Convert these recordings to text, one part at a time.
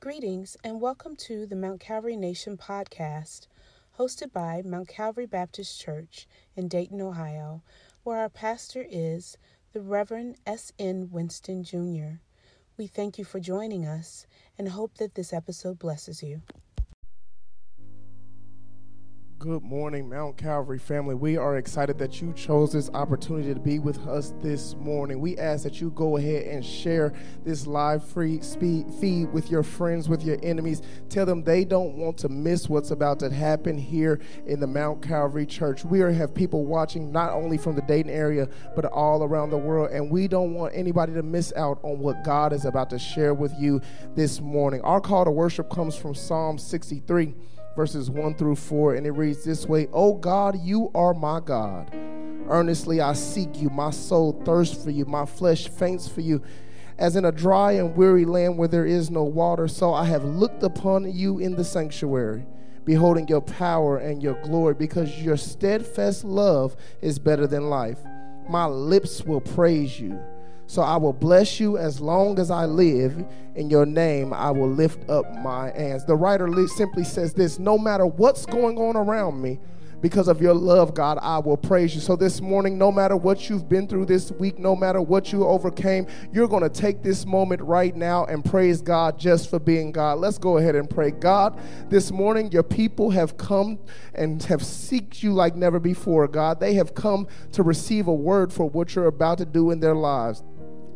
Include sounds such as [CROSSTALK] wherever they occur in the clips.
Greetings and welcome to the Mount Calvary Nation podcast, hosted by Mount Calvary Baptist Church in Dayton, Ohio, where our pastor is the Reverend S.N. Winston Jr. We thank you for joining us and hope that this episode blesses you. Good morning, Mount Calvary family. We are excited that you chose this opportunity to be with us this morning. We ask that you go ahead and share this live free feed with your friends, with your enemies. Tell them they don't want to miss what's about to happen here in the Mount Calvary Church. We have people watching not only from the Dayton area, but all around the world. And we don't want anybody to miss out on what God is about to share with you this morning. Our call to worship comes from Psalm 63 verses 1 through 4, and it reads this way Oh God, you are my God. Earnestly I seek you. My soul thirsts for you. My flesh faints for you. As in a dry and weary land where there is no water, so I have looked upon you in the sanctuary, beholding your power and your glory, because your steadfast love is better than life. My lips will praise you. So I will bless you as long as I live. In your name, I will lift up my hands. The writer simply says this no matter what's going on around me, because of your love, God, I will praise you. So this morning, no matter what you've been through this week, no matter what you overcame, you're going to take this moment right now and praise God just for being God. Let's go ahead and pray. God, this morning, your people have come and have seeked you like never before, God. They have come to receive a word for what you're about to do in their lives.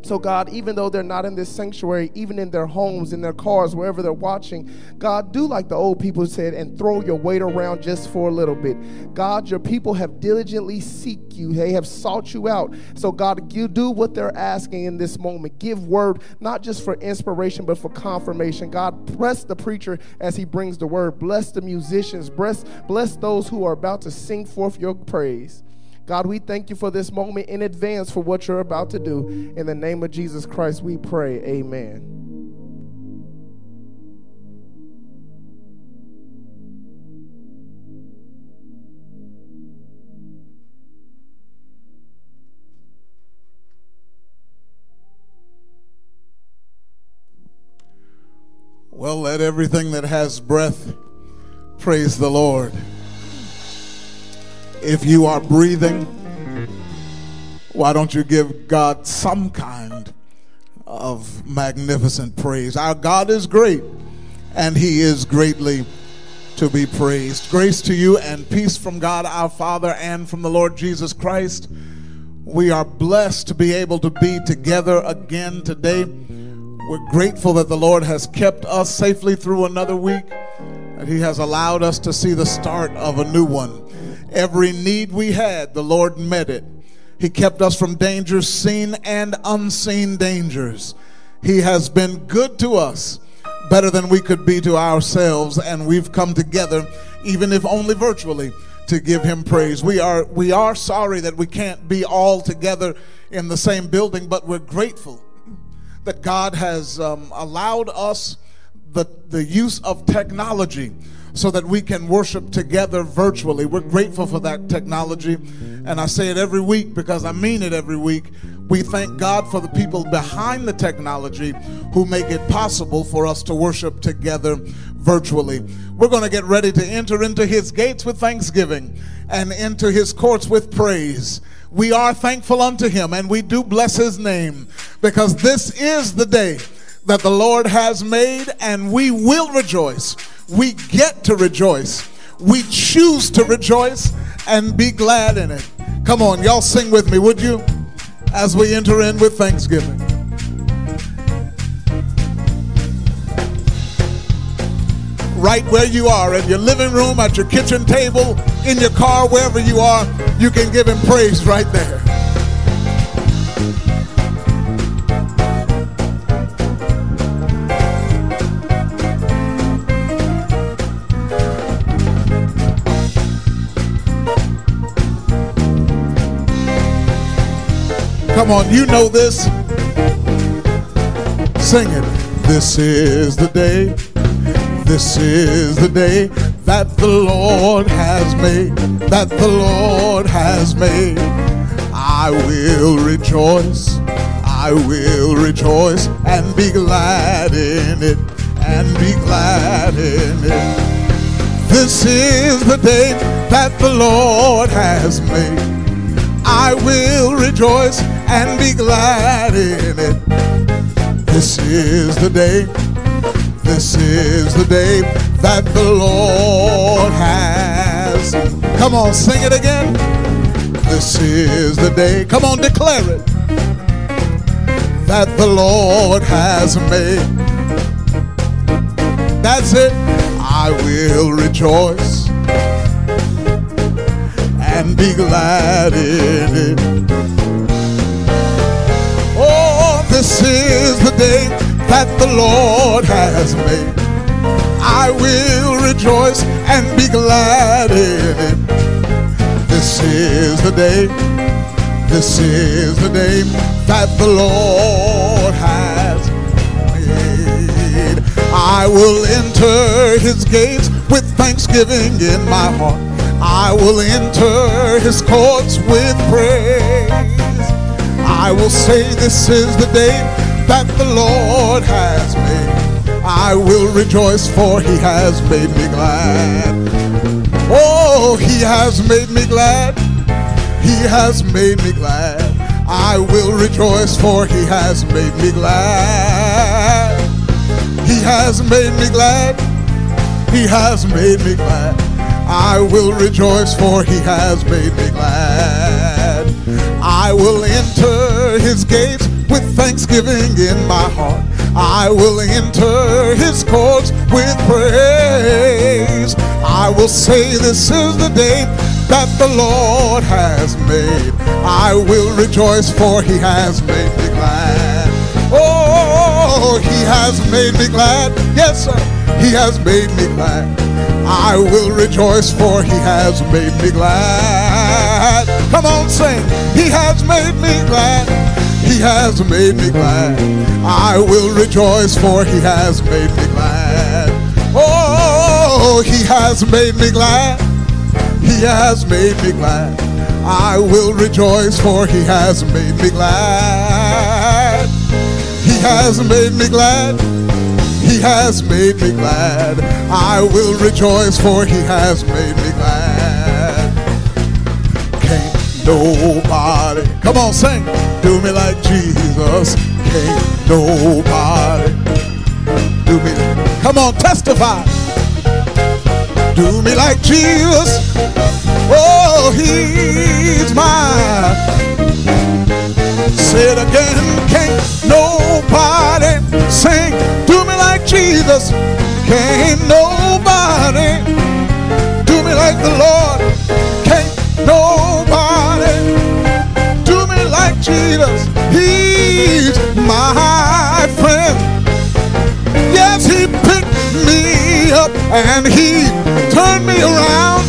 So, God, even though they're not in this sanctuary, even in their homes, in their cars, wherever they're watching, God, do like the old people said and throw your weight around just for a little bit. God, your people have diligently seek you. They have sought you out. So, God, you do what they're asking in this moment. Give word, not just for inspiration, but for confirmation. God, bless the preacher as he brings the word. Bless the musicians. Bless, bless those who are about to sing forth your praise. God, we thank you for this moment in advance for what you're about to do. In the name of Jesus Christ, we pray. Amen. Well, let everything that has breath praise the Lord. If you are breathing, why don't you give God some kind of magnificent praise? Our God is great, and He is greatly to be praised. Grace to you and peace from God our Father and from the Lord Jesus Christ. We are blessed to be able to be together again today. We're grateful that the Lord has kept us safely through another week, that He has allowed us to see the start of a new one. Every need we had, the Lord met it. He kept us from dangers, seen and unseen dangers. He has been good to us, better than we could be to ourselves, and we've come together, even if only virtually, to give him praise. We are we are sorry that we can't be all together in the same building, but we're grateful that God has um, allowed us the, the use of technology so that we can worship together virtually. We're grateful for that technology. And I say it every week because I mean it every week. We thank God for the people behind the technology who make it possible for us to worship together virtually. We're going to get ready to enter into his gates with thanksgiving and into his courts with praise. We are thankful unto him and we do bless his name because this is the day that the Lord has made and we will rejoice we get to rejoice. We choose to rejoice and be glad in it. Come on, y'all sing with me, would you? As we enter in with thanksgiving. Right where you are, in your living room, at your kitchen table, in your car, wherever you are, you can give him praise right there. Come on, you know this. Sing it. This is the day. This is the day that the Lord has made. That the Lord has made. I will rejoice. I will rejoice and be glad in it and be glad in it. This is the day that the Lord has made. I will rejoice and be glad in it. This is the day, this is the day that the Lord has. Come on, sing it again. This is the day, come on, declare it, that the Lord has made. That's it. I will rejoice and be glad in it. This is the day that the Lord has made. I will rejoice and be glad in it. This is the day, this is the day that the Lord has made. I will enter his gates with thanksgiving in my heart. I will enter his courts with praise. I will say this is the day that the Lord has made. I will rejoice for he has made me glad. Oh, he has made me glad. He has made me glad. I will rejoice for he has made me glad. He has made me glad. He has made me glad. I will rejoice for he has made me glad. I will enter his gates with thanksgiving in my heart. I will enter his courts with praise. I will say this is the day that the Lord has made. I will rejoice for he has made me glad. Oh, he has made me glad. Yes, sir. He has made me glad. I will rejoice for he has made me glad. Come on, sing. He has made me glad. He has made me glad. I will rejoice for he has made me glad. Oh, he has made me glad. He has made me glad. I will rejoice for he has made me glad. He has made me glad. He has made me glad. I will rejoice for he has made me glad. Can't nobody, come on, sing, do me like Jesus. Can't nobody do me. Come on, testify. Do me like Jesus. Oh, he's mine. Say it again. Can't nobody sing. Do me like Jesus. Can't nobody do me like the Lord. My friend. Yes, he picked me up and he turned me around.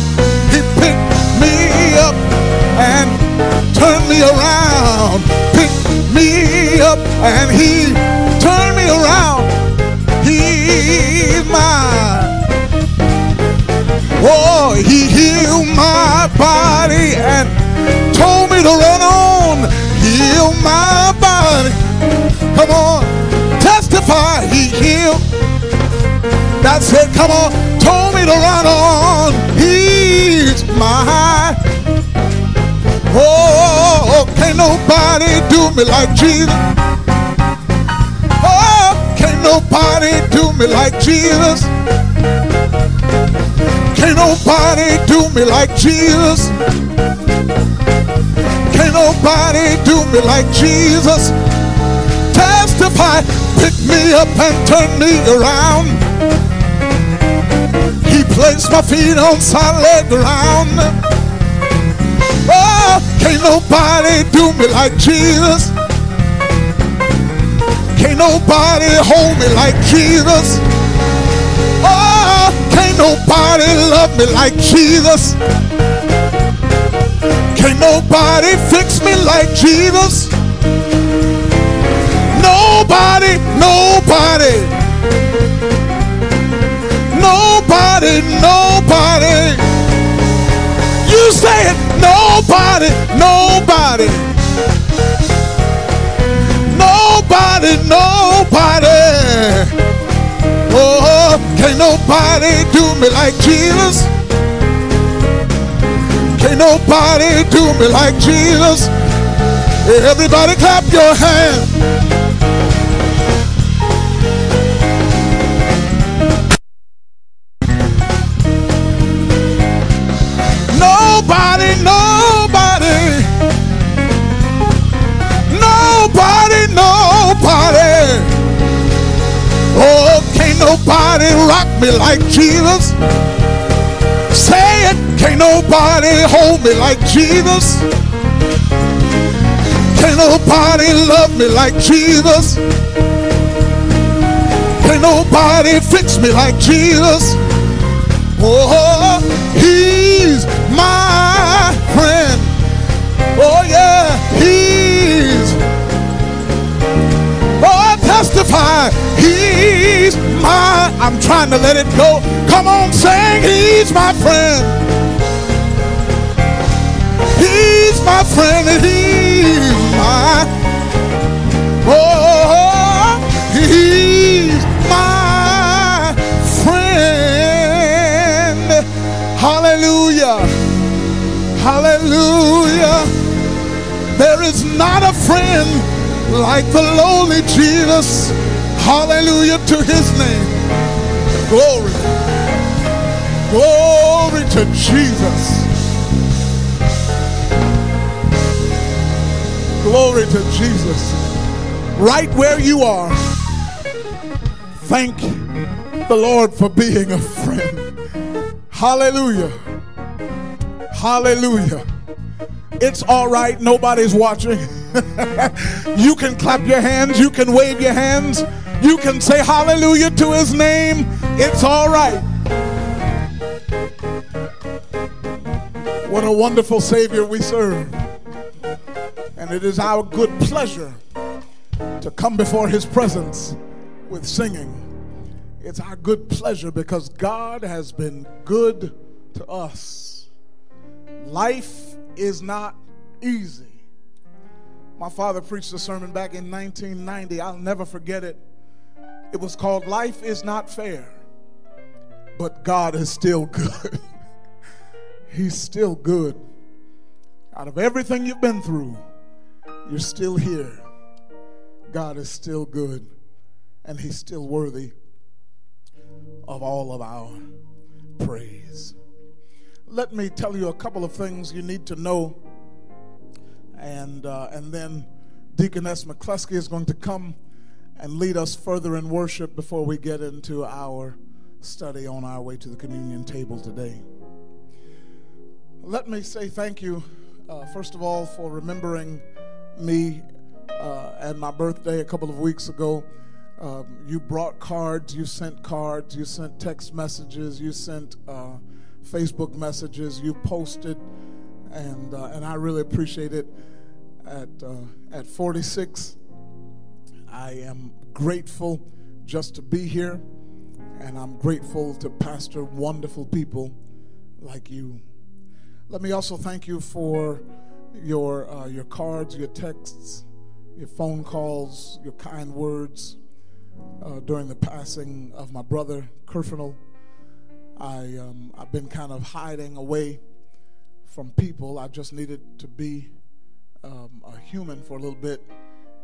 He picked me up and turned me around. Picked me up and he turned me around. He healed my body and told me to run on. Heal my body. Come on, testify. He healed. That's it. Come on, told me to run on. He's my. Oh, can't nobody do me like Jesus. Oh, can't nobody do me like Jesus. Can't nobody do me like Jesus. Can't nobody do me like Jesus. Testify, pick me up and turn me around. He placed my feet on solid ground. Oh, can't nobody do me like Jesus. Can't nobody hold me like Jesus. Oh, can't nobody love me like Jesus. Can't nobody fix me like Jesus. Nobody, nobody. Nobody, nobody. You say it. Nobody, nobody. Nobody, nobody. Oh, oh, Can't nobody do me like Jesus. Can't nobody do me like Jesus. Everybody clap your hands. Nobody rock me like Jesus. Say it, can't nobody hold me like Jesus. Can't nobody love me like Jesus. Can't nobody fix me like Jesus. Oh, he's my friend. Oh, yeah, he's. Oh, testify, he's my, I'm trying to let it go. Come on, sing, He's my friend. He's my friend, and He's my, oh, He's my friend. Hallelujah. Hallelujah. There is not a friend like the lowly Jesus. Hallelujah to his name. Glory. Glory to Jesus. Glory to Jesus. Right where you are. Thank the Lord for being a friend. Hallelujah. Hallelujah. It's all right. Nobody's watching. [LAUGHS] you can clap your hands. You can wave your hands. You can say hallelujah to his name. It's all right. What a wonderful Savior we serve. And it is our good pleasure to come before his presence with singing. It's our good pleasure because God has been good to us. Life is not easy. My father preached a sermon back in 1990. I'll never forget it. It was called Life is Not Fair, but God is still good. [LAUGHS] He's still good. Out of everything you've been through, you're still here. God is still good, and He's still worthy of all of our praise. Let me tell you a couple of things you need to know, and uh, and then Deaconess McCluskey is going to come and lead us further in worship before we get into our study on our way to the communion table today. Let me say thank you, uh, first of all, for remembering me uh, at my birthday a couple of weeks ago. Um, you brought cards, you sent cards, you sent text messages, you sent uh, Facebook messages, you posted, and uh, and I really appreciate it. At uh, at 46, I am grateful just to be here, and I'm grateful to pastor wonderful people like you. Let me also thank you for your uh, your cards, your texts, your phone calls, your kind words uh, during the passing of my brother Kerfernal. I um, I've been kind of hiding away from people. I just needed to be um, a human for a little bit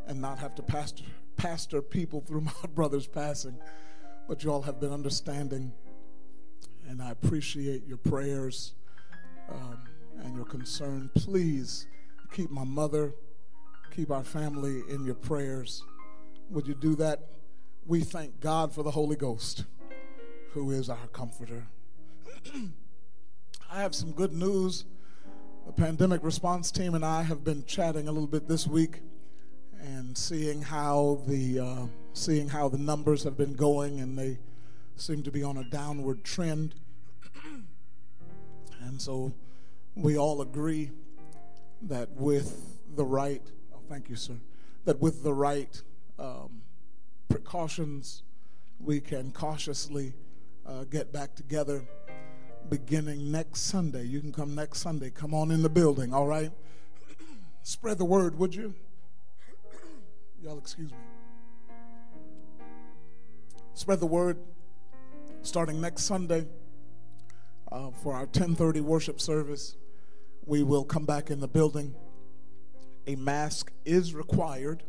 and not have to pastor pastor people through [LAUGHS] my brother's passing, but you all have been understanding, and I appreciate your prayers um, and your concern. Please keep my mother, keep our family in your prayers. Would you do that? We thank God for the Holy Ghost, who is our comforter. [CLEARS THROAT] I have some good news. The pandemic response team and I have been chatting a little bit this week and seeing how the uh, seeing how the numbers have been going, and they seem to be on a downward trend. [CLEARS THROAT] and so we all agree that with the right, oh, thank you, sir, that with the right um, precautions, we can cautiously uh, get back together beginning next Sunday. You can come next Sunday. Come on in the building, all right? [CLEARS THROAT] Spread the word, would you? Y'all excuse me. Spread the word. starting next Sunday uh, for our 10:30 worship service, we will come back in the building. A mask is required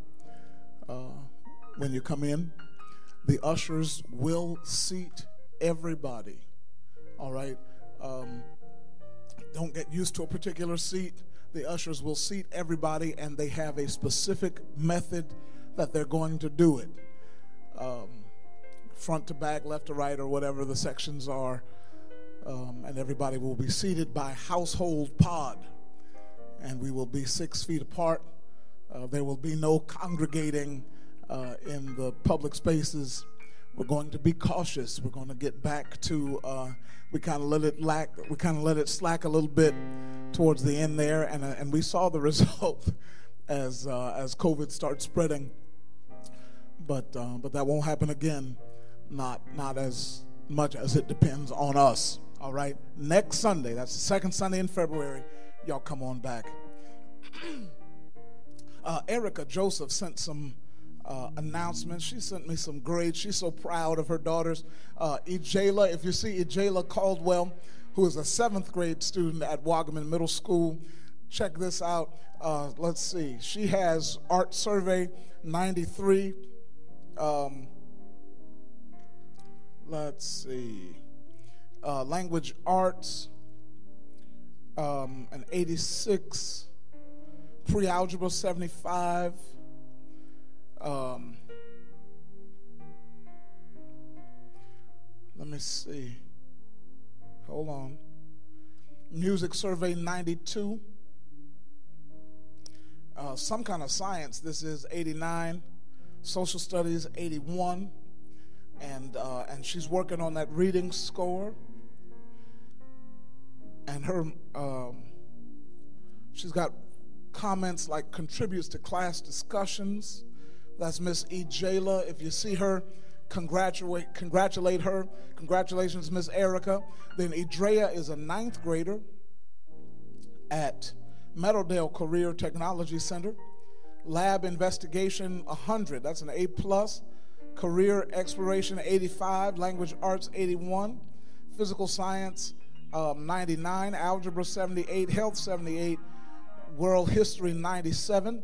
uh, when you come in. The ushers will seat everybody. All right. Um, don't get used to a particular seat. The ushers will seat everybody, and they have a specific method that they're going to do it. Um, front to back, left to right, or whatever the sections are. Um, and everybody will be seated by household pod. And we will be six feet apart. Uh, there will be no congregating uh, in the public spaces. We're going to be cautious. We're going to get back to. Uh, we kind of let it lack. We kind of let it slack a little bit towards the end there, and uh, and we saw the [LAUGHS] result as uh, as COVID starts spreading. But uh, but that won't happen again. Not not as much as it depends on us. All right. Next Sunday. That's the second Sunday in February. Y'all come on back. [CLEARS THROAT] uh, Erica Joseph sent some uh, announcements. She sent me some grades. She's so proud of her daughters. Uh, Ejayla, if you see Ejayla Caldwell, who is a seventh grade student at Wogaman Middle School, check this out. Uh, let's see. She has Art Survey 93. Um, let's see. Uh, language arts, um, an 86. Pre algebra 75. Um, let me see. Hold on. Music Survey 92. Uh, some kind of science, this is 89. Social Studies 81. And, uh, and she's working on that reading score. And her, um, she's got comments like contributes to class discussions that's Miss Ejayla. If you see her, congratulate, congratulate her. Congratulations, Miss Erica. Then Idrea is a ninth grader at Meadowdale Career Technology Center. Lab Investigation 100, that's an A plus. Career Exploration 85, Language Arts 81, Physical Science um, 99, Algebra 78, Health 78, World History 97.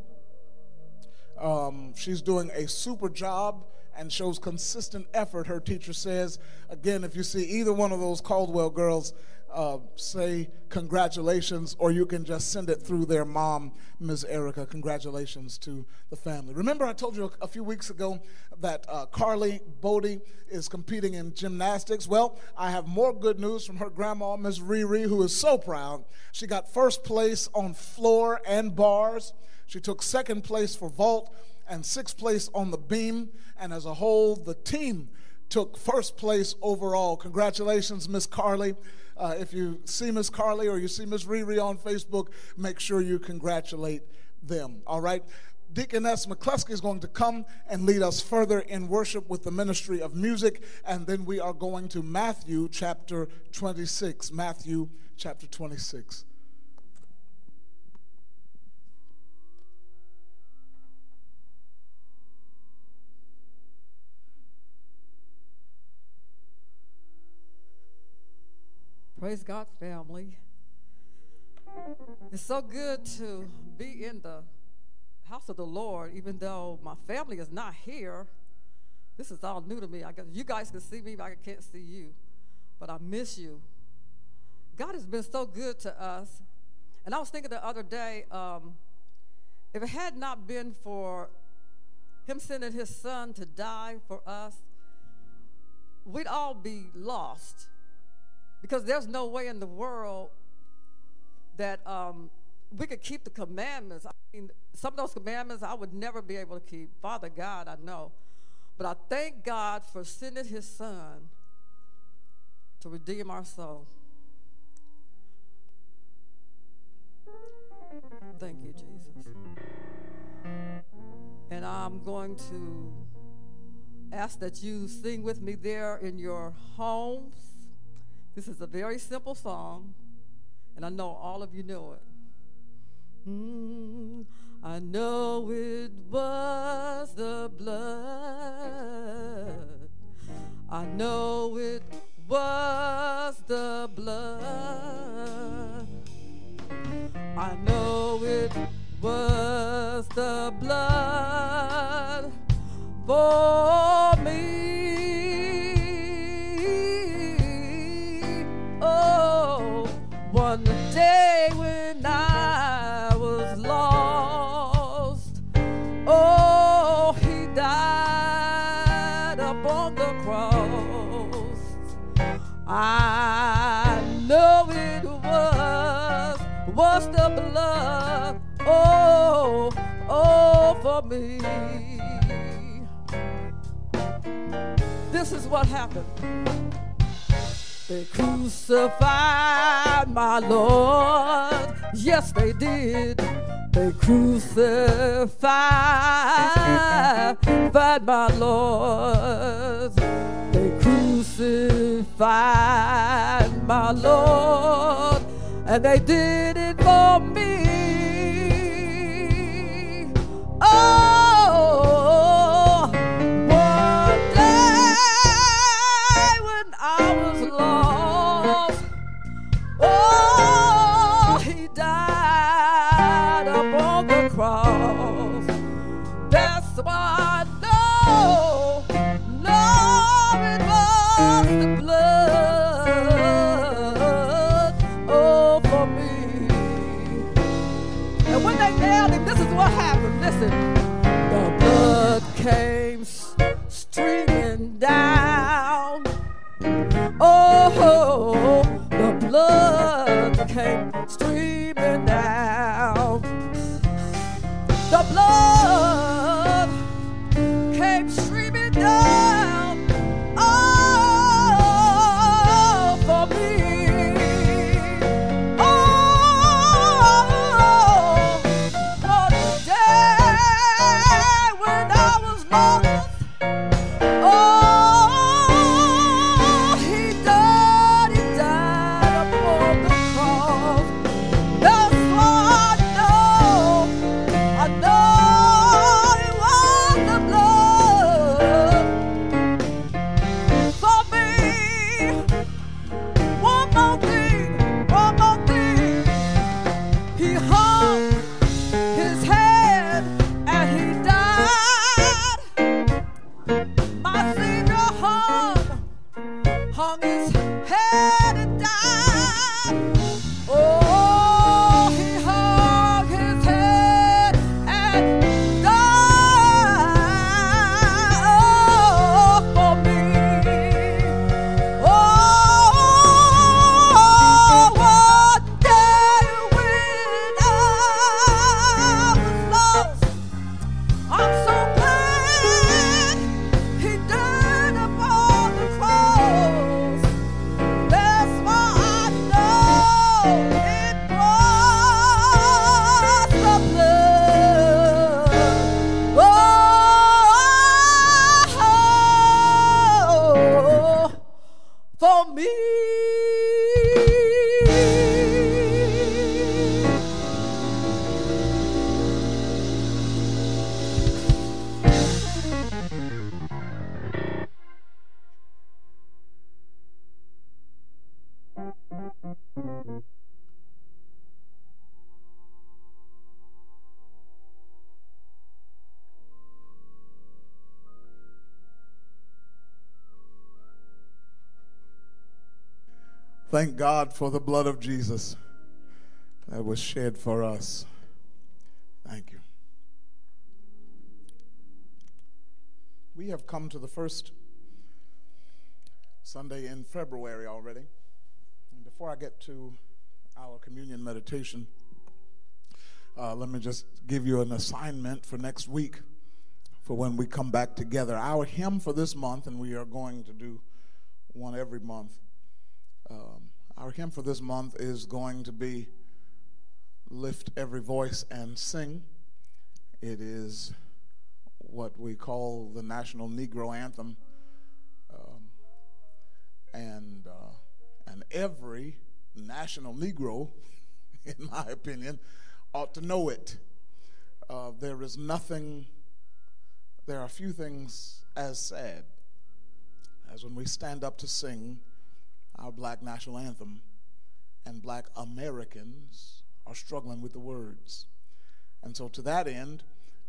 Um, she's doing a super job and shows consistent effort, her teacher says. Again, if you see either one of those Caldwell girls, uh, say congratulations, or you can just send it through their mom, Ms. Erica. Congratulations to the family. Remember, I told you a few weeks ago that uh, Carly Bodie is competing in gymnastics. Well, I have more good news from her grandma, Ms. Riri, who is so proud. She got first place on floor and bars. She took second place for vault and sixth place on the beam. And as a whole, the team took first place overall. Congratulations, Miss Carly. Uh, if you see Miss Carly or you see Miss Riri on Facebook, make sure you congratulate them. All right? Deaconess McCluskey is going to come and lead us further in worship with the ministry of music. And then we are going to Matthew chapter 26. Matthew chapter 26. Praise God, family. It's so good to be in the house of the Lord, even though my family is not here. This is all new to me. I guess you guys can see me, but I can't see you. But I miss you. God has been so good to us. And I was thinking the other day, um, if it had not been for Him sending His Son to die for us, we'd all be lost because there's no way in the world that um, we could keep the commandments. I mean, some of those commandments I would never be able to keep. Father God, I know. But I thank God for sending his son to redeem our soul. Thank you, Jesus. And I'm going to ask that you sing with me there in your homes this is a very simple song, and I know all of you know it. Mm, I know it was the blood. I know it was the blood. I know it was the blood for what happened. They crucified my Lord. Yes, they did. They crucified my Lord. They crucified my Lord. And they did it for me. Oh, Thank God for the blood of Jesus that was shed for us. Thank you. We have come to the first Sunday in February already. And before I get to our communion meditation, uh, let me just give you an assignment for next week for when we come back together. Our hymn for this month, and we are going to do one every month. Um, our hymn for this month is going to be Lift Every Voice and Sing. It is what we call the National Negro Anthem. Um, and, uh, and every national Negro, [LAUGHS] in my opinion, ought to know it. Uh, there is nothing, there are few things as sad as when we stand up to sing our black national anthem, and black Americans are struggling with the words. And so, to that end,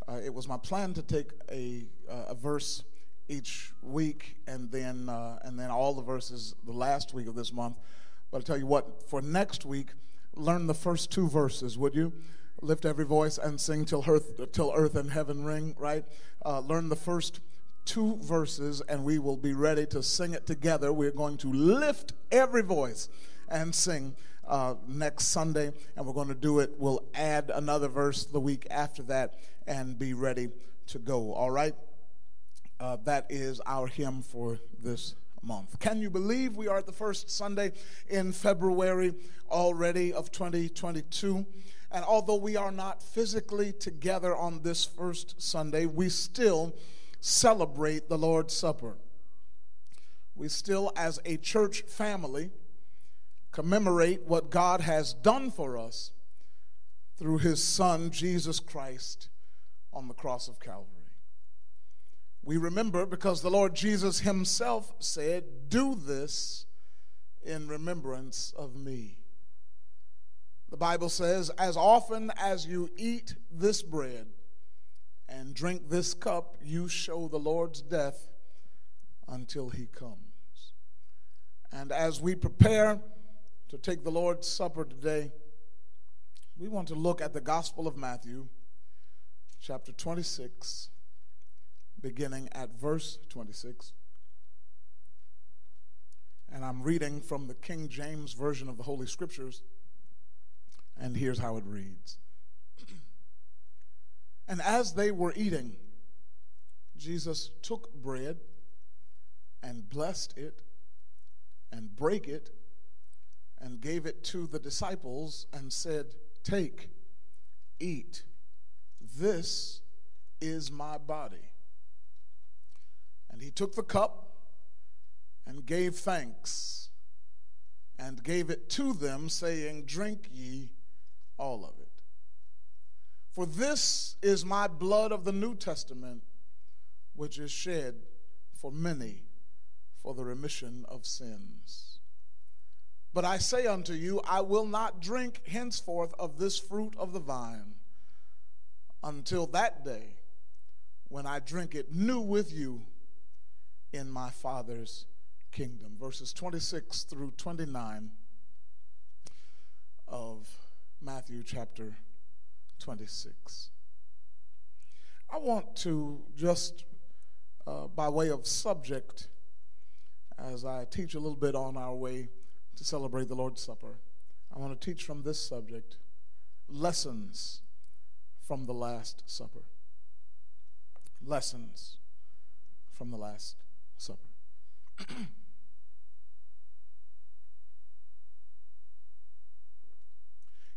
uh, it was my plan to take a, uh, a verse each week and then, uh, and then all the verses the last week of this month. But I tell you what, for next week, learn the first two verses, would you? Lift every voice and sing till earth, till earth and heaven ring, right? Uh, learn the first two verses and we will be ready to sing it together. We're going to lift every voice and sing uh, next Sunday, and we're going to do it. We'll add another verse the week after that and be ready to go. All right? Uh, that is our hymn for this month. Can you believe we are at the first Sunday in February already of 2022? And although we are not physically together on this first Sunday, we still celebrate the Lord's Supper. We still, as a church family, commemorate what God has done for us through his Son, Jesus Christ, on the cross of Calvary. We remember because the Lord Jesus himself said, Do this in remembrance of me. The Bible says, As often as you eat this bread and drink this cup, you show the Lord's death until he comes. And as we prepare to take the Lord's Supper today, we want to look at the Gospel of Matthew, chapter 26, beginning at verse 26. And I'm reading from the King James Version of the Holy Scriptures, and here's how it reads. And as they were eating, Jesus took bread and blessed it and brake it and gave it to the disciples and said, Take, eat. This is my body. And he took the cup and gave thanks and gave it to them, saying, Drink ye all of it. For this is my blood of the New Testament, which is shed for many for the remission of sins. But I say unto you, I will not drink henceforth of this fruit of the vine until that day when I drink it new with you in my Father's kingdom. Verses 26 through 29 of Matthew chapter 26. I want to just, uh, by way of subject, as I teach a little bit on our way to celebrate the Lord's Supper, I want to teach from this subject lessons from the Last Supper. Lessons from the Last Supper. [CLEARS THROAT]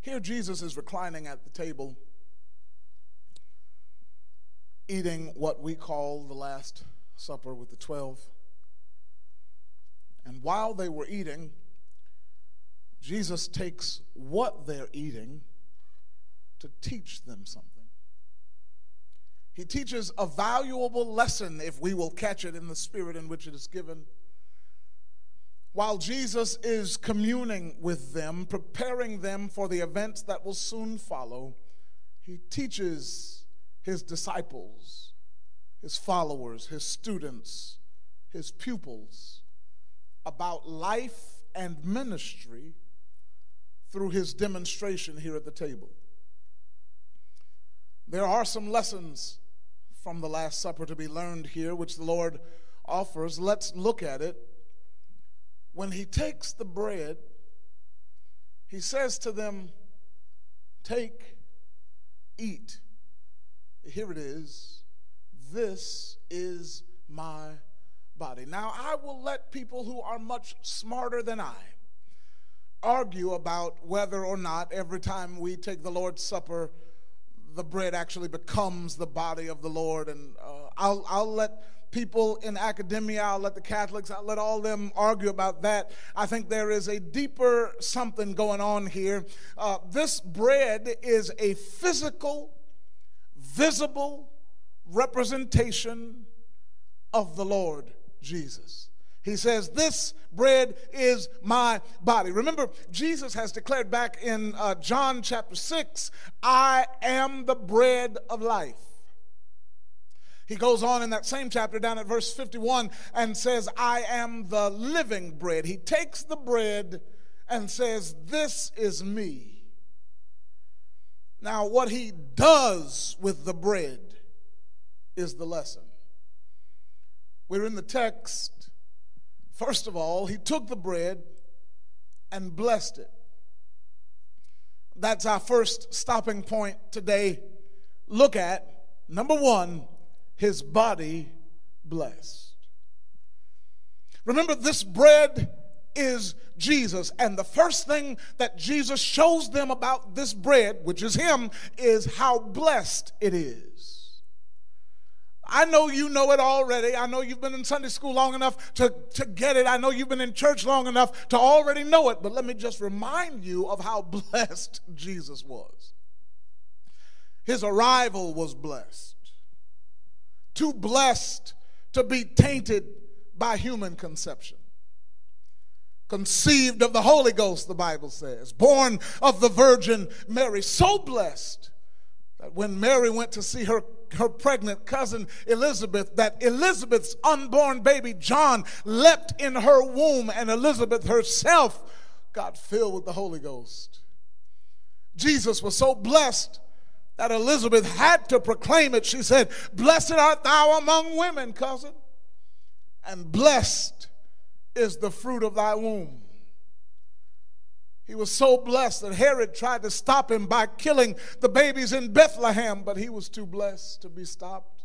Here, Jesus is reclining at the table, eating what we call the Last Supper with the twelve. And while they were eating, Jesus takes what they're eating to teach them something. He teaches a valuable lesson if we will catch it in the spirit in which it is given. While Jesus is communing with them, preparing them for the events that will soon follow, he teaches his disciples, his followers, his students, his pupils about life and ministry through his demonstration here at the table. There are some lessons from the Last Supper to be learned here, which the Lord offers. Let's look at it. When he takes the bread, he says to them, Take, eat. Here it is. This is my body. Now, I will let people who are much smarter than I argue about whether or not every time we take the Lord's Supper, the bread actually becomes the body of the Lord. And uh, I'll, I'll let people in academia, I'll let the Catholics, I'll let all them argue about that. I think there is a deeper something going on here. Uh, this bread is a physical, visible representation of the Lord Jesus. He says, This bread is my body. Remember, Jesus has declared back in uh, John chapter 6, I am the bread of life. He goes on in that same chapter down at verse 51 and says, I am the living bread. He takes the bread and says, This is me. Now, what he does with the bread is the lesson. We're in the text. First of all, he took the bread and blessed it. That's our first stopping point today. Look at number one, his body blessed. Remember, this bread is Jesus. And the first thing that Jesus shows them about this bread, which is Him, is how blessed it is. I know you know it already. I know you've been in Sunday school long enough to, to get it. I know you've been in church long enough to already know it. But let me just remind you of how [LAUGHS] blessed Jesus was. His arrival was blessed. Too blessed to be tainted by human conception conceived of the Holy Ghost, the Bible says, born of the Virgin Mary. So blessed that when Mary went to see her, her pregnant cousin Elizabeth, that Elizabeth's unborn baby John leapt in her womb, and Elizabeth herself got filled with the Holy Ghost. Jesus was so blessed that Elizabeth had to proclaim it. She said, Blessed art thou among women, cousin, and blessed is the fruit of thy womb. He was so blessed that Herod tried to stop him by killing the babies in Bethlehem, but he was too blessed to be stopped.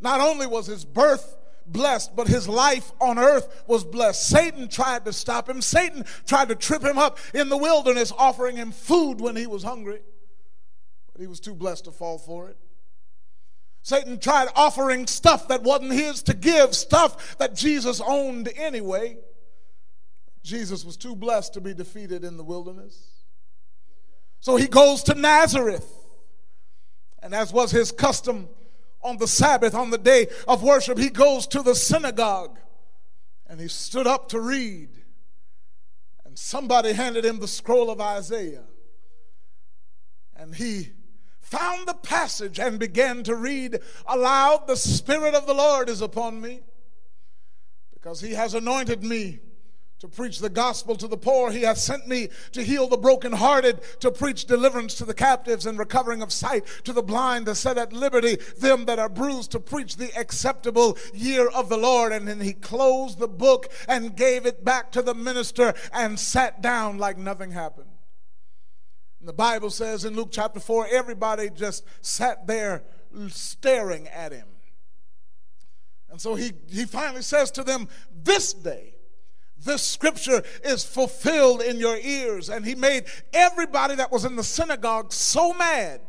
Not only was his birth blessed, but his life on earth was blessed. Satan tried to stop him. Satan tried to trip him up in the wilderness, offering him food when he was hungry, he was too blessed to fall for it. Satan tried offering stuff that wasn't his to give, stuff that Jesus owned anyway. Jesus was too blessed to be defeated in the wilderness. So he goes to Nazareth. And as was his custom on the Sabbath, on the day of worship, he goes to the synagogue and he stood up to read. And somebody handed him the scroll of Isaiah. And he found the passage and began to read aloud The Spirit of the Lord is upon me, because he has anointed me to preach the gospel to the poor. He hath sent me to heal the brokenhearted, to preach deliverance to the captives and recovering of sight to the blind, to set at liberty them that are bruised, to preach the acceptable year of the Lord. And then he closed the book and gave it back to the minister and sat down like nothing happened. And the Bible says in Luke chapter 4, everybody just sat there staring at him. And so he, he finally says to them, This day, this scripture is fulfilled in your ears. And he made everybody that was in the synagogue so mad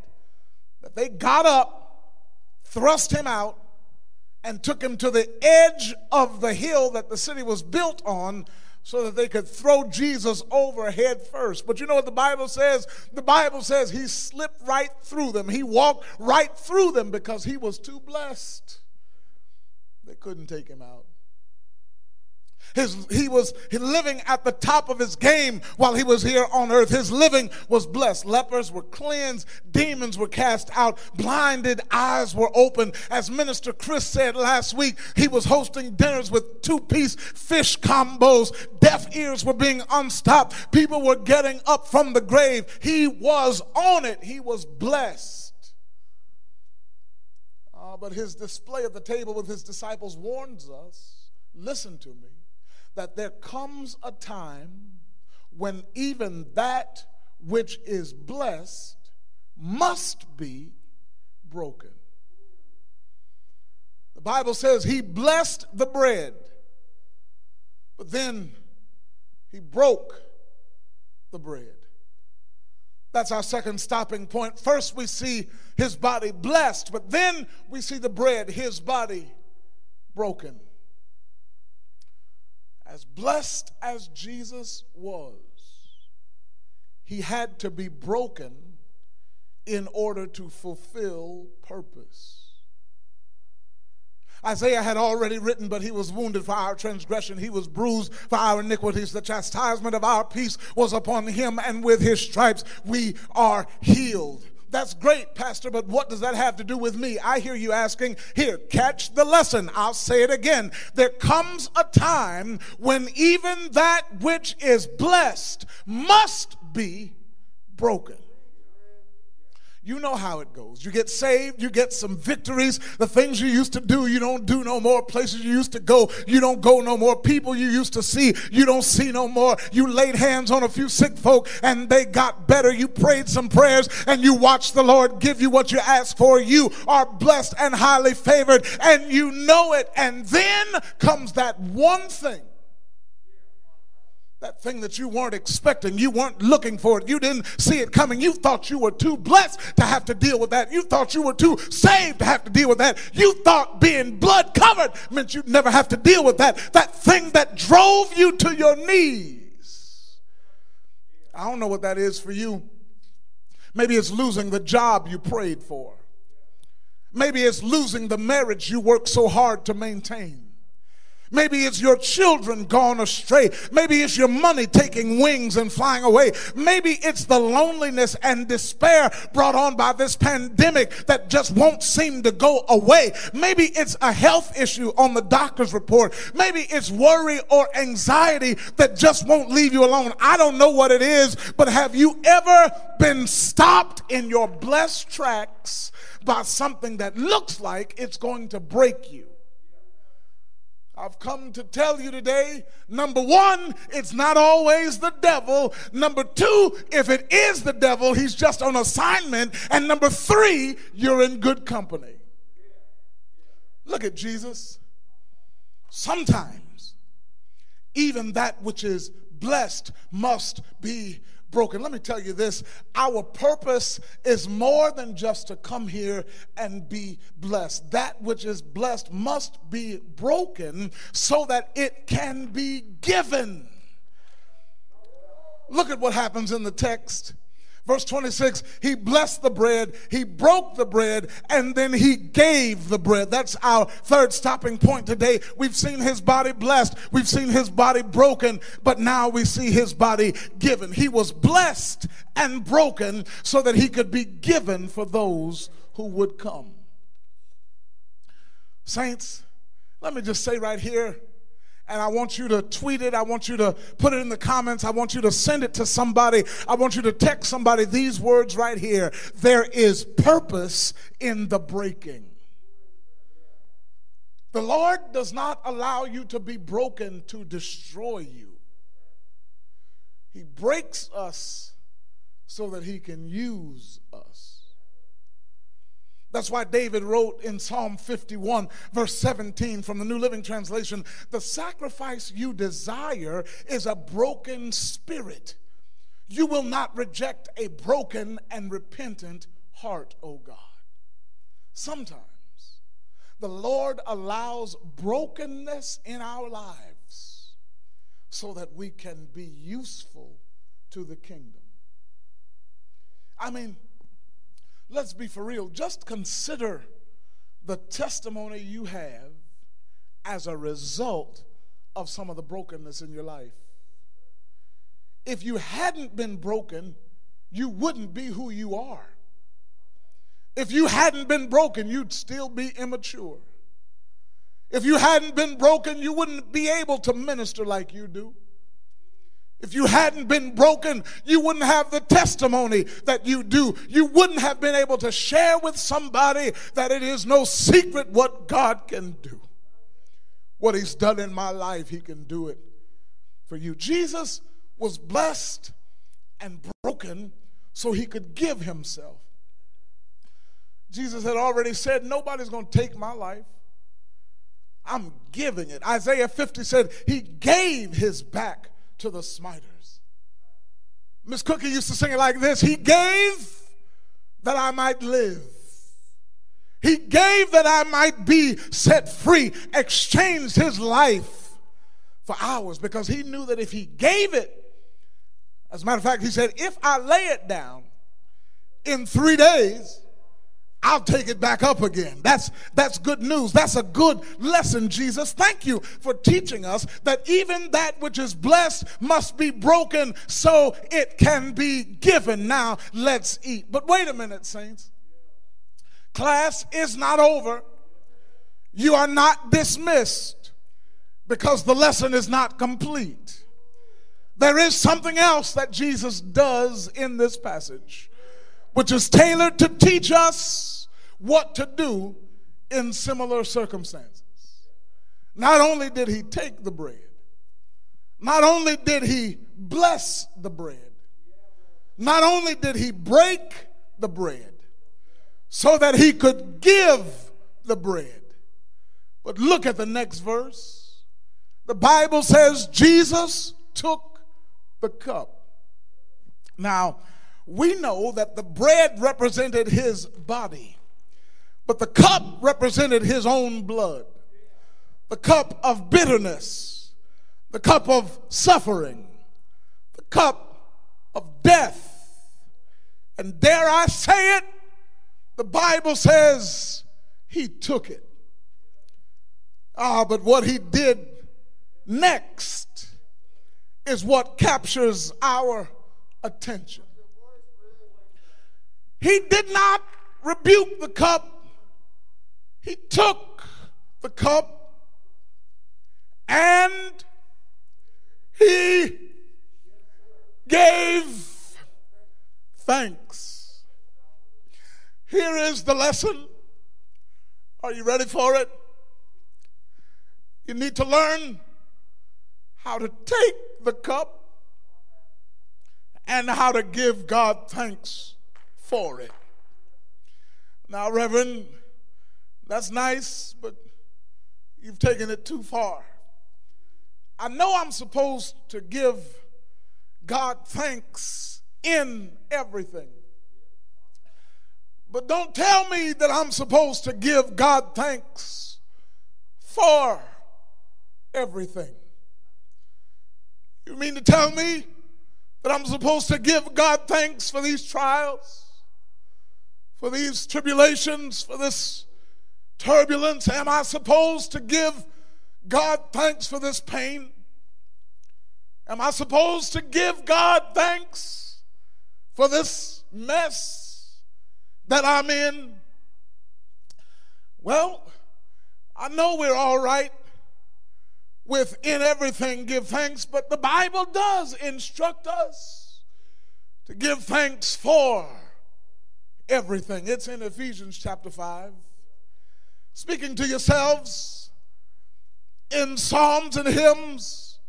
that they got up, thrust him out, and took him to the edge of the hill that the city was built on so that they could throw Jesus over head first. But you know what the Bible says? The Bible says he slipped right through them. He walked right through them because he was too blessed. They couldn't take him out. His, he was living at the top of his game while he was here on earth. His living was blessed. Lepers were cleansed, demons were cast out, blinded eyes were opened. As Minister Chris said last week, he was hosting dinners with two piece fish combos. Deaf ears were being unstopped. People were getting up from the grave. He was on it, he was blessed. Uh, but his display at the table with his disciples warns us listen to me that there comes a time when even that which is blessed must be broken. The Bible says he blessed the bread, but then he broke the bread. That's our second stopping point. First, we see his body blessed, but then we see the bread, his body broken. As blessed as Jesus was, he had to be broken in order to fulfill purpose. Isaiah had already written, but he was wounded for our transgression. He was bruised for our iniquities. The chastisement of our peace was upon him, and with his stripes we are healed. That's great, Pastor, but what does that have to do with me? I hear you asking. Here, catch the lesson. I'll say it again. There comes a time when even that which is blessed must be broken. You know how it goes. You get saved, you get some victories. The things you used to do, you don't do no more. Places you used to go, you don't go no more. People you used to see, you don't see no more. You laid hands on a few sick folk and they got better. You prayed some prayers and you watched the Lord give you what you asked for. You are blessed and highly favored and you know it. And then comes that one thing that thing that you weren't expecting, you weren't looking for it, you didn't see it coming. You thought you were too blessed to have to deal with that. You thought you were too saved to have to deal with that. You thought being blood covered meant you'd never have to deal with that. That thing that drove you to your knees. I don't know what that is for you. Maybe it's losing the job you prayed for. Maybe it's losing the marriage you worked so hard to maintain. Maybe it's your children gone astray. Maybe it's your money taking wings and flying away. Maybe it's the loneliness and despair brought on by this pandemic that just won't seem to go away. Maybe it's a health issue on the doctor's report. Maybe it's worry or anxiety that just won't leave you alone. I don't know what it is, but have you ever been stopped in your blessed tracks by something that looks like it's going to break you? I've come to tell you today number one, it's not always the devil. Number two, if it is the devil, he's just on assignment. And number three, you're in good company. Look at Jesus. Sometimes, even that which is blessed must be broken. Let me tell you this our purpose is more than just to come here and be blessed. That which is blessed must be broken so that it can be given. Look at what happens in the text. Verse 26, he blessed the bread, he broke the bread, and then he gave the bread. That's our third stopping point today. We've seen his body blessed, we've seen his body broken, but now we see his body given. He was blessed and broken so that he could be given for those who would come. Saints, let me just say right here and I want you to tweet it. I want you to put it in the comments. I want you to send it to somebody. I want you to text somebody these words right here. There is purpose in the breaking. The Lord does not allow you to be broken to destroy you. He breaks us so that He can use us. That's why David wrote in Psalm 51, verse 17 from the New Living Translation The sacrifice you desire is a broken spirit. You will not reject a broken and repentant heart, O God. Sometimes the Lord allows brokenness in our lives so that we can be useful to the kingdom. I mean, let's be for real. Just consider the testimony you have as a result of some of the brokenness in your life. If you hadn't been broken, you wouldn't be who you are. If you hadn't been broken, you'd still be immature. If you hadn't been broken, you wouldn't be able to minister like you do. If you hadn't been broken, you wouldn't have the testimony that you do. You wouldn't have been able to share with somebody that it is no secret what God can do. What He's done in my life, He can do it for you. Jesus was blessed and broken so He could give Himself. Jesus had already said, Nobody's going to take my life. I'm giving it. Isaiah 50 said, He gave His back to the smiters. Miss Cookie used to sing it like this He gave that I might live. He gave that I might be set free, exchanged his life for ours because he knew that if he gave it, as a matter of fact, he said, if I lay it down in three days, I'll take it back up again. That's, that's good news. That's a good lesson, Jesus. Thank you for teaching us that even that which is blessed must be broken so it can be given. Now, let's eat. But wait a minute, saints. Class is not over. You are not dismissed because the lesson is not complete. There is something else that Jesus does in this passage, which is tailored to teach us what to do in similar circumstances. Not only did he take the bread, not only did he bless the bread, not only did he break the bread so that he could give the bread, but look at the next verse. The Bible says Jesus took the cup. Now, we know that the bread represented his body, but the cup represented his own blood. The cup of bitterness, the cup of suffering, the cup of death. And dare I say it, the Bible says he took it. Ah, but what he did next is what captures our attention. He did not rebuke the cup, he took the cup and he gave thanks. Here is the lesson. Are you ready for it? You need to learn how to take the cup and how to give God thanks for it. Now, Reverend, that's nice, but you've taken it too far. I know I'm supposed to give God thanks in everything. But don't tell me that I'm supposed to give God thanks for everything. You mean to tell me that I'm supposed to give God thanks for these trials, for these tribulations, for this turbulence? Am I supposed to give God thanks for this pain? Am I supposed to give God thanks for this mess that I'm in? Well, I know we're all right with in everything give thanks, but the Bible does instruct us to give thanks for everything. It's in Ephesians chapter 5. Speaking to yourselves in psalms and hymns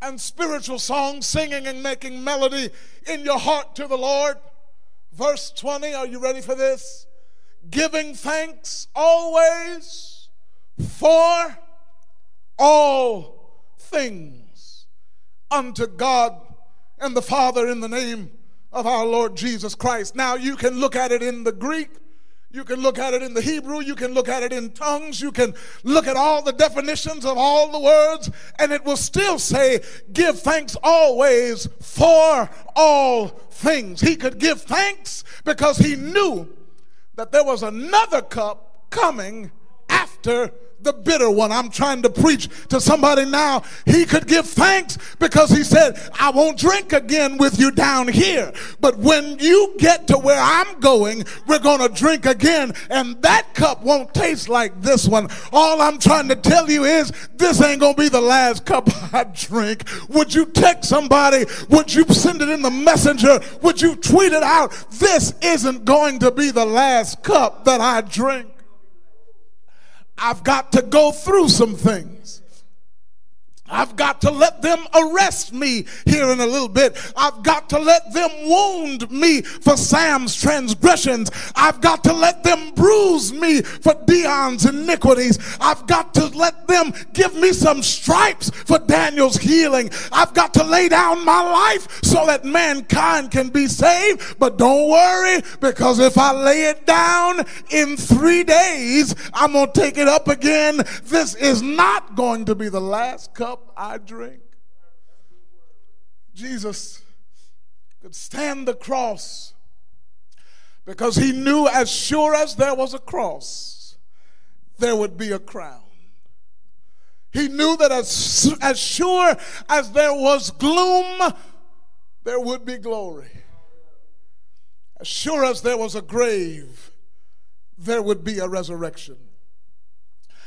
and spiritual songs, singing and making melody in your heart to the Lord. Verse 20, are you ready for this? Giving thanks always for all things unto God and the Father in the name of our Lord Jesus Christ. Now you can look at it in the Greek. You can look at it in the Hebrew. You can look at it in tongues. You can look at all the definitions of all the words, and it will still say, Give thanks always for all things. He could give thanks because he knew that there was another cup coming after the bitter one. I'm trying to preach to somebody now. He could give thanks because he said, I won't drink again with you down here. But when you get to where I'm going, we're going to drink again. And that cup won't taste like this one. All I'm trying to tell you is this ain't going to be the last cup [LAUGHS] I drink. Would you text somebody? Would you send it in the messenger? Would you tweet it out? This isn't going to be the last cup that I drink. I've got to go through some things. I've got to let them arrest me here in a little bit. I've got to let them wound me for Sam's transgressions. I've got to let them bruise me for Dion's iniquities. I've got to let them give me some stripes for Daniel's healing. I've got to lay down my life so that mankind can be saved. But don't worry, because if I lay it down in three days, I'm going to take it up again. This is not going to be the last cup I drink. Jesus could stand the cross Because he knew as sure as there was a cross, there would be a crown. He knew that as, as sure as there was gloom, there would be glory. As sure as there was a grave, there would be a resurrection.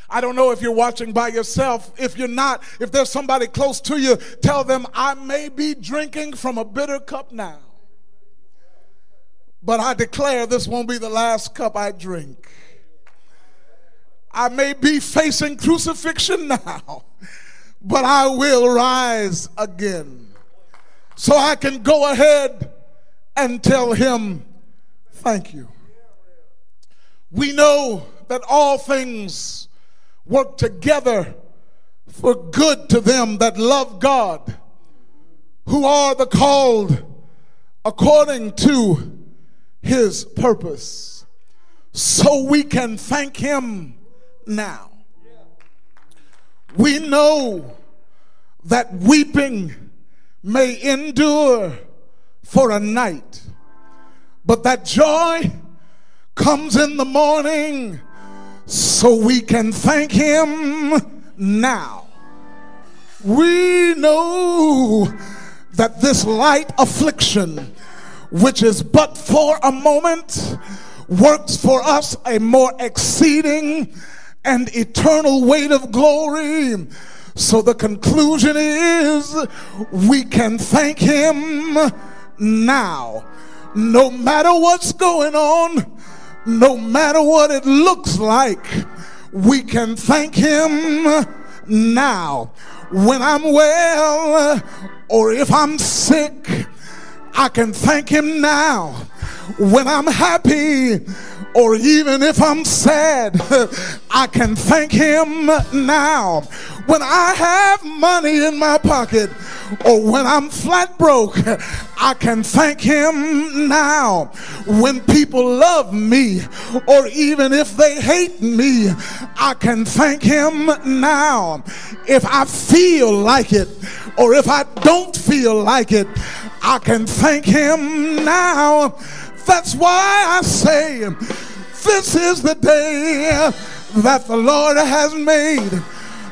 I don't know if you're watching by yourself. If you're not, if there's somebody close to you, tell them, I may be drinking from a bitter cup now. But I declare this won't be the last cup I drink. I may be facing crucifixion [LAUGHS] now, but I will rise again. So I can go ahead and tell him, Thank you. We know that all things work together for good to them that love God, who are the called according to his purpose. So we can thank him now. We know that weeping may endure for a night, but that joy comes in the morning so we can thank him now. We know that this light affliction which is but for a moment, works for us a more exceeding and eternal weight of glory. So the conclusion is we can thank him now. No matter what's going on, no matter what it looks like, we can thank him now. When I'm well or if I'm sick, I can thank Him now when I'm happy or even if I'm sad. [LAUGHS] I can thank Him now when I have money in my pocket or when I'm flat broke, [LAUGHS] I can thank Him now. When people love me, or even if they hate me, I can thank Him now. If I feel like it, or if I don't feel like it, I can thank him now. That's why I say, this is the day that the Lord has made.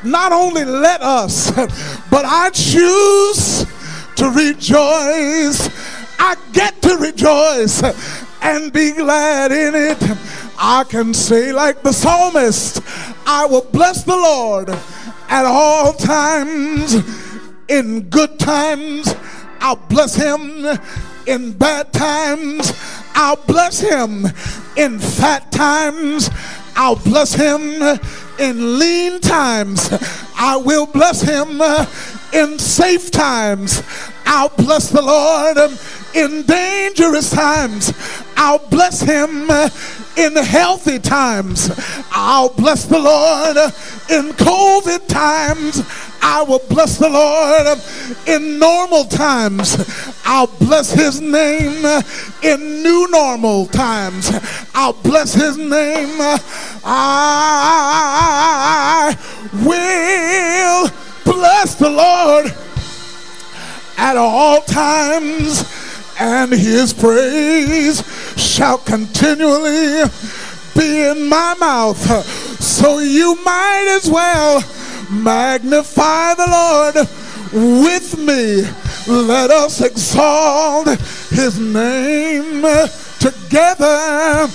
Not only let us, but I choose to rejoice. I get to rejoice and be glad in it. I can say, like the psalmist, I will bless the Lord at all times, in good times I'll bless him in bad times. I'll bless him in fat times. I'll bless him in lean times. I will bless him in safe times. I'll bless the Lord in dangerous times. I'll bless him in healthy times. I'll bless the Lord in COVID times. I will bless the Lord in normal times. I'll bless his name in new normal times. I'll bless his name. I will bless the Lord at all times, and his praise shall continually be in my mouth. So you might as well Magnify the Lord with me. Let us exalt his name together.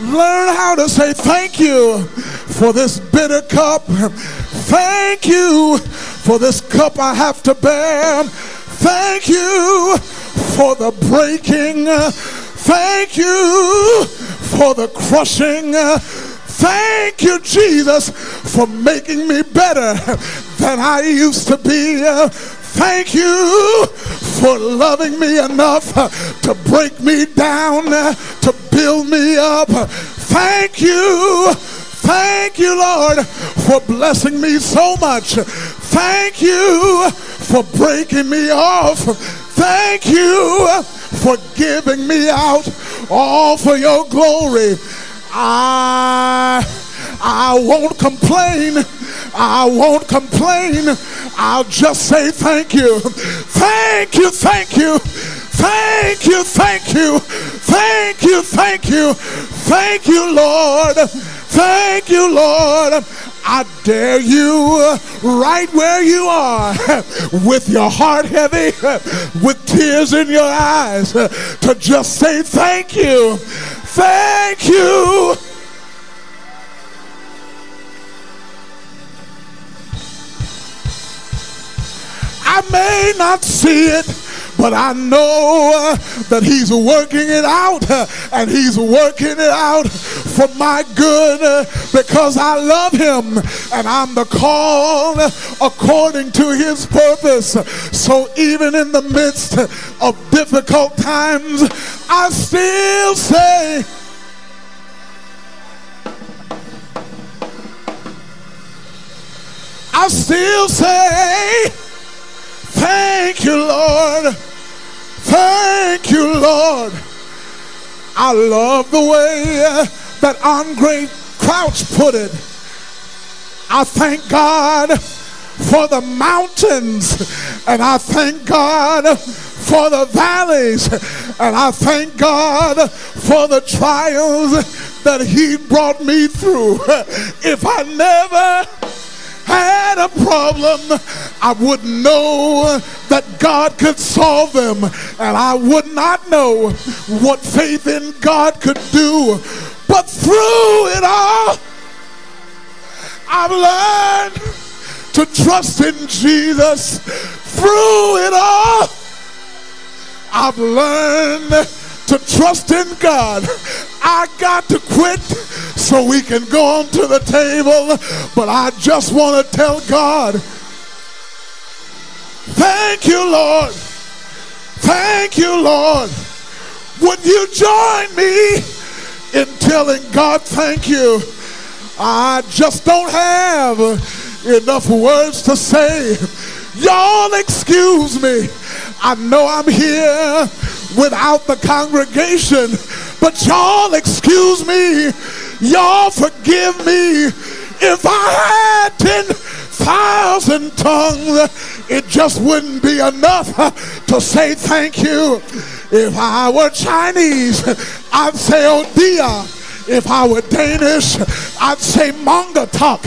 Learn how to say thank you for this bitter cup. Thank you for this cup I have to bear. Thank you for the breaking. Thank you for the crushing. Thank you, Jesus, for making me better than I used to be. Thank you for loving me enough to break me down, to build me up. Thank you. Thank you, Lord, for blessing me so much. Thank you for breaking me off. Thank you for giving me out all for your glory. I, I won't complain. I won't complain. I'll just say thank you. Thank you, thank you. Thank you, thank you, thank you, thank you, thank you, Lord. Thank you, Lord. I dare you uh, right where you are [LAUGHS] with your heart heavy, [LAUGHS] with tears in your eyes, uh, to just say thank you. Thank you. I may not see it, but I know uh, that He's working it out, uh, and He's working it out for my good uh, because I love Him and I'm the call according to His purpose. So even in the midst of difficult times, I still say, I still say, Thank you, Lord. Thank you, Lord. I love the way that Andraé Crouch put it. I thank God for the mountains, and I thank God for the valleys, and I thank God for the trials that He brought me through. [LAUGHS] If I never had a problem, I wouldn't know that God could solve them. And I would not know what faith in God could do. But through it all, I've learned to trust in Jesus. Through it all, I've learned to trust in God. I got to quit so we can go on to the table, but I just want to tell God, thank you, Lord. Thank you, Lord. Would you join me in telling God thank you? I just don't have enough words to say. Y'all excuse me. I know I'm here without the congregation, but y'all excuse me. Y'all forgive me. If I had 10,000 tongues, it just wouldn't be enough to say thank you. If I were Chinese, I'd say oh dear. If I were Danish, I'd say mange tak.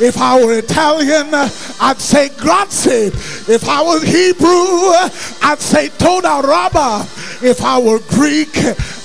If I were Italian, I'd say grazie. If I was Hebrew, I'd say toda raba. If I were Greek,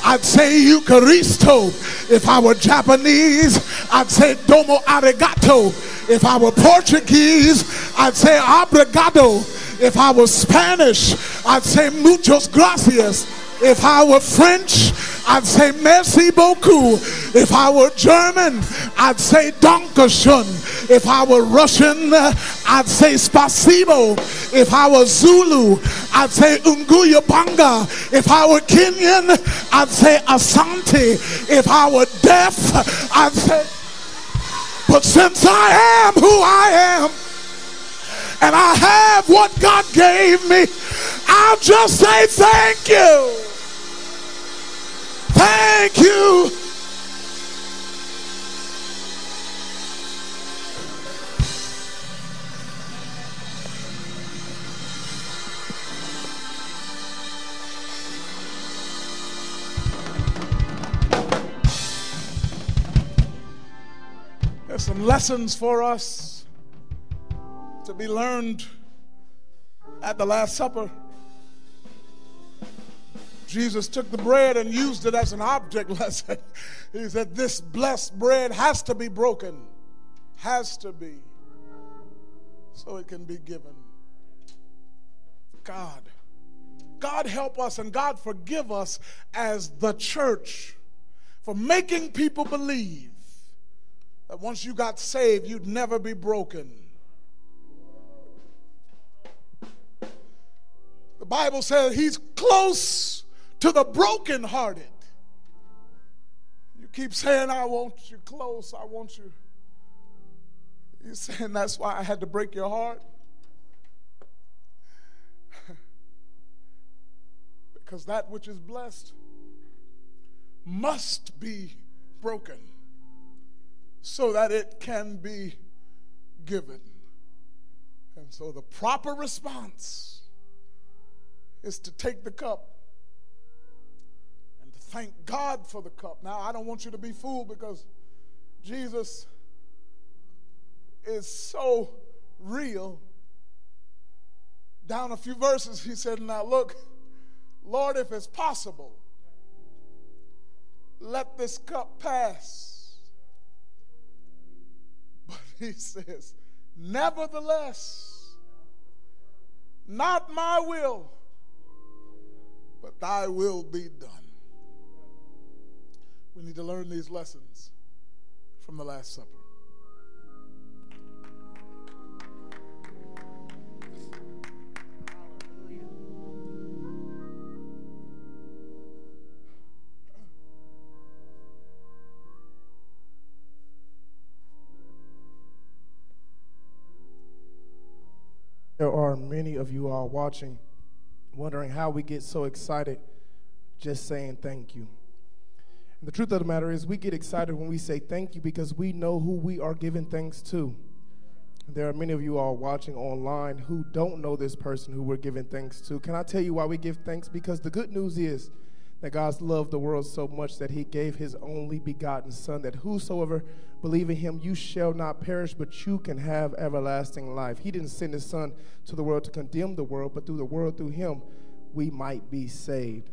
I'd say Eucharisto. If I were Japanese, I'd say domo arigato. If I were Portuguese, I'd say obrigado. If I were Spanish, I'd say muchos gracias. If I were French, I'd say merci beaucoup. If I were German, I'd say dankeschön. If I were Russian, I'd say spasibo. If I were Zulu, I'd say unguya banga. If I were Kenyan, I'd say asante. If I were deaf, I'd say, but since I am who I am, and I have what God gave me, I'll just say thank you. Thank you. There's some lessons for us to be learned at the Last Supper. Jesus took the bread and used it as an object [LAUGHS] lesson. he said, This blessed bread has to be broken, has to be, so it can be given. God, God help us and God forgive us as the church for making people believe that once you got saved, you'd never be broken. The Bible says he's close to the brokenhearted. You keep saying, I want you close, I want you. You're saying that's why I had to break your heart? [LAUGHS] because that which is blessed must be broken so that it can be given. And so the proper response is to take the cup thank God for the cup. Now, I don't want you to be fooled because Jesus is so real. Down a few verses, he said, Now look, Lord, if it's possible, let this cup pass. But [LAUGHS] he says, Nevertheless, not my will, but thy will be done. We need to learn these lessons from the Last Supper. There are many of you all watching, wondering how we get so excited just saying thank you. And the truth of the matter is, we get excited when we say thank you because we know who we are giving thanks to. There are many of you all watching online who don't know this person who we're giving thanks to. Can I tell you why we give thanks? Because the good news is that God's loved the world so much that he gave his only begotten Son, that whosoever believe in him, you shall not perish, but you can have everlasting life. He didn't send his Son to the world to condemn the world, but through the world, through him, we might be saved.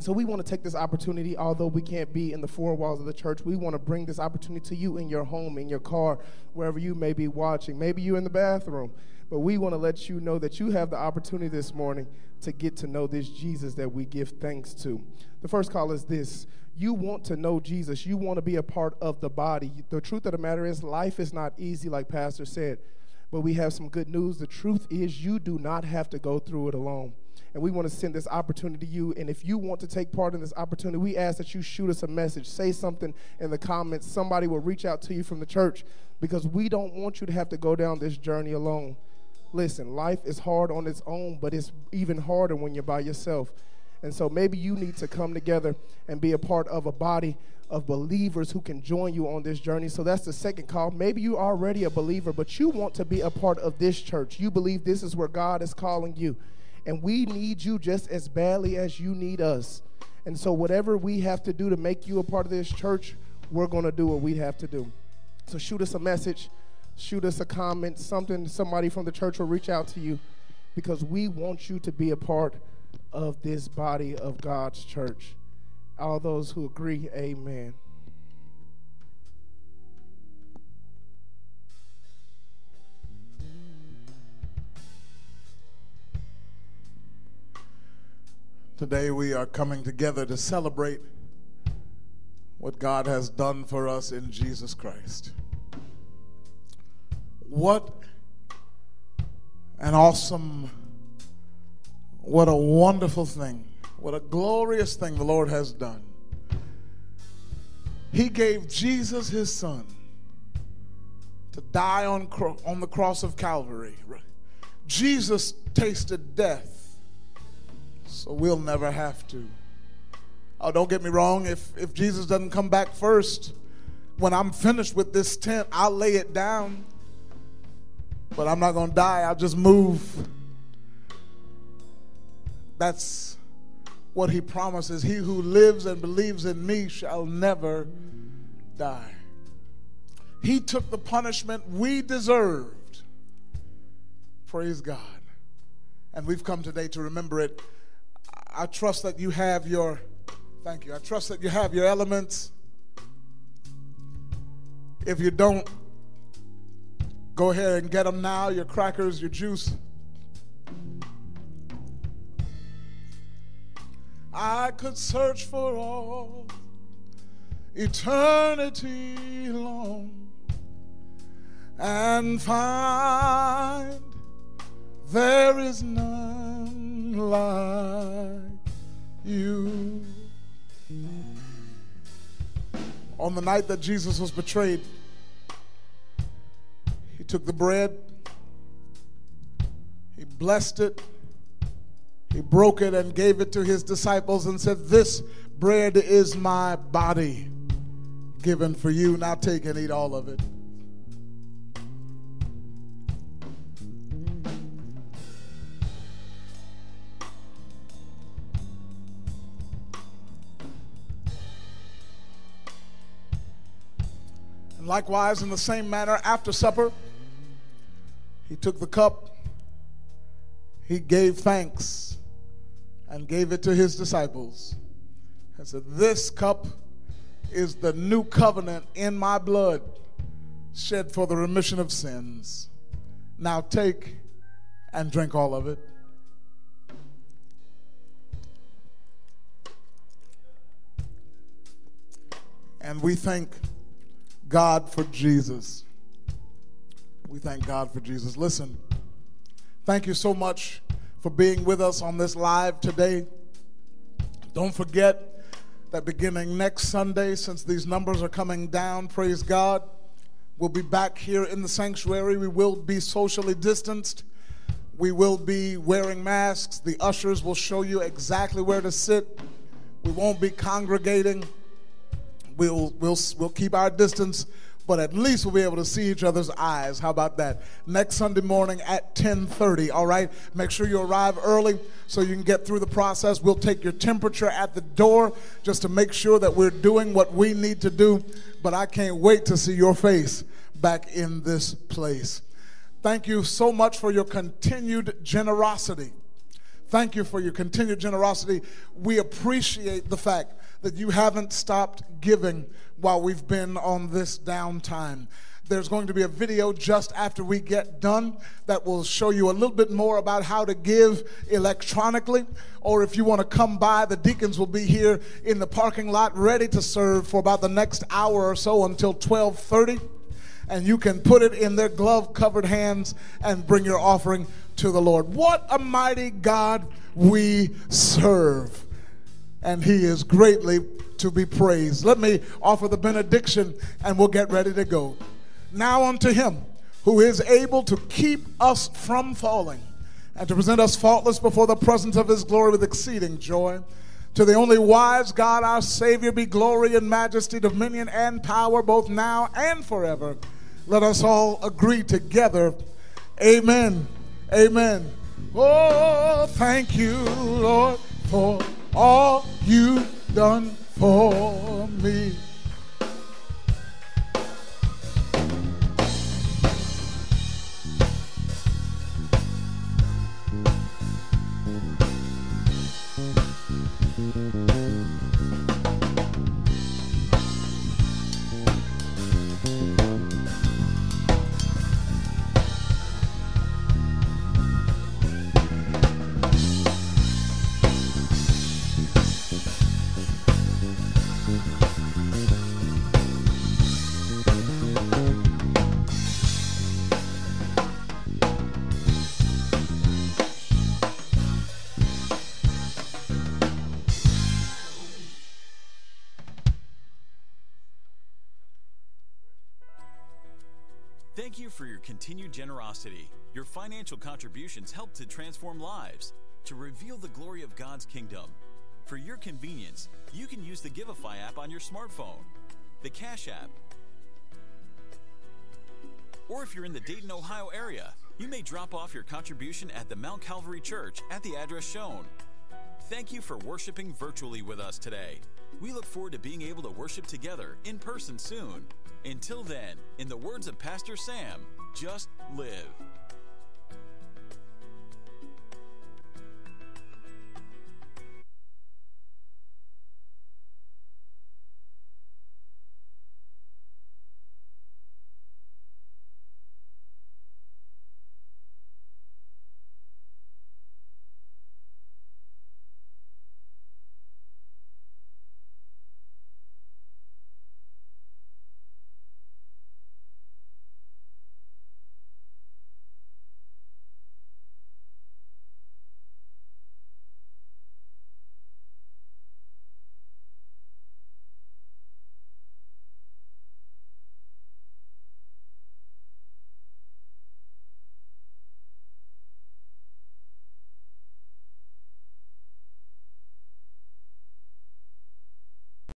So we want to take this opportunity, although we can't be in the four walls of the church, we want to bring this opportunity to you in your home, in your car, wherever you may be watching. Maybe you're in the bathroom, but we want to let you know that you have the opportunity this morning to get to know this Jesus that we give thanks to. The first call is this you want to know Jesus, you want to be a part of the body. The truth of the matter is, life is not easy, like Pastor said, but we have some good news. The truth is, you do not have to go through it alone and we want to send this opportunity to you. And if you want to take part in this opportunity, we ask that you shoot us a message, say something in the comments. Somebody will reach out to you from the church because we don't want you to have to go down this journey alone. Listen, life is hard on its own, but it's even harder when you're by yourself. And so maybe you need to come together and be a part of a body of believers who can join you on this journey. So that's the second call. Maybe you're already a believer, but you want to be a part of this church. You believe this is where God is calling you. And we need you just as badly as you need us. And so, whatever we have to do to make you a part of this church, we're going to do what we have to do. So, shoot us a message, shoot us a comment, something, somebody from the church will reach out to you because we want you to be a part of this body of God's church. All those who agree, amen. Today we are coming together to celebrate what God has done for us in Jesus Christ. What an awesome, what a wonderful thing, what a glorious thing the Lord has done. He gave Jesus his son to die on, on the cross of Calvary. Jesus tasted death so we'll never have to. Oh, don't get me wrong. If, if Jesus doesn't come back first, when I'm finished with this tent, I'll lay it down. But I'm not going to die. I'll just move. That's what he promises. He who lives and believes in me shall never die. He took the punishment we deserved. Praise God. And we've come today to remember it I trust that you have your, thank you, I trust that you have your elements. If you don't, go ahead and get them now your crackers, your juice. I could search for all eternity long and find there is none like you. On the night that Jesus was betrayed, he took the bread, he blessed it, he broke it and gave it to his disciples and said, This bread is my body given for you. Now take and eat all of it. Likewise, in the same manner, after supper, he took the cup, he gave thanks, and gave it to his disciples. And said, This cup is the new covenant in my blood, shed for the remission of sins. Now take and drink all of it. And we thank God for Jesus. We thank God for Jesus. Listen, thank you so much for being with us on this live today. Don't forget that beginning next Sunday, since these numbers are coming down, praise God, we'll be back here in the sanctuary. We will be socially distanced. We will be wearing masks. The ushers will show you exactly where to sit. We won't be congregating. We'll, we'll, we'll keep our distance, but at least we'll be able to see each other's eyes. How about that? Next Sunday morning at 10:30. All right. Make sure you arrive early so you can get through the process. We'll take your temperature at the door just to make sure that we're doing what we need to do. But I can't wait to see your face back in this place. Thank you so much for your continued generosity. Thank you for your continued generosity. We appreciate the fact that you haven't stopped giving while we've been on this downtime. There's going to be a video just after we get done that will show you a little bit more about how to give electronically. Or if you want to come by, the deacons will be here in the parking lot ready to serve for about the next hour or so until 1230 and you can put it in their glove covered hands and bring your offering to the Lord. What a mighty God we serve! And he is greatly to be praised. Let me offer the benediction and we'll get ready to go. Now unto him who is able to keep us from falling and to present us faultless before the presence of his glory with exceeding joy. To the only wise God, our Savior, be glory and majesty, dominion and power, both now and forever. Let us all agree together. Amen. Amen. Oh, thank you, Lord, for all you've done for me. Generosity. Your financial contributions help to transform lives, to reveal the glory of God's kingdom. For your convenience, you can use the Givelify app on your smartphone, the Cash app, or if you're in the Dayton, Ohio area, you may drop off your contribution at the Mount Calvary Church at the address shown. Thank you for worshiping virtually with us today. We look forward to being able to worship together in person soon. Until then, in the words of Pastor Sam, just live.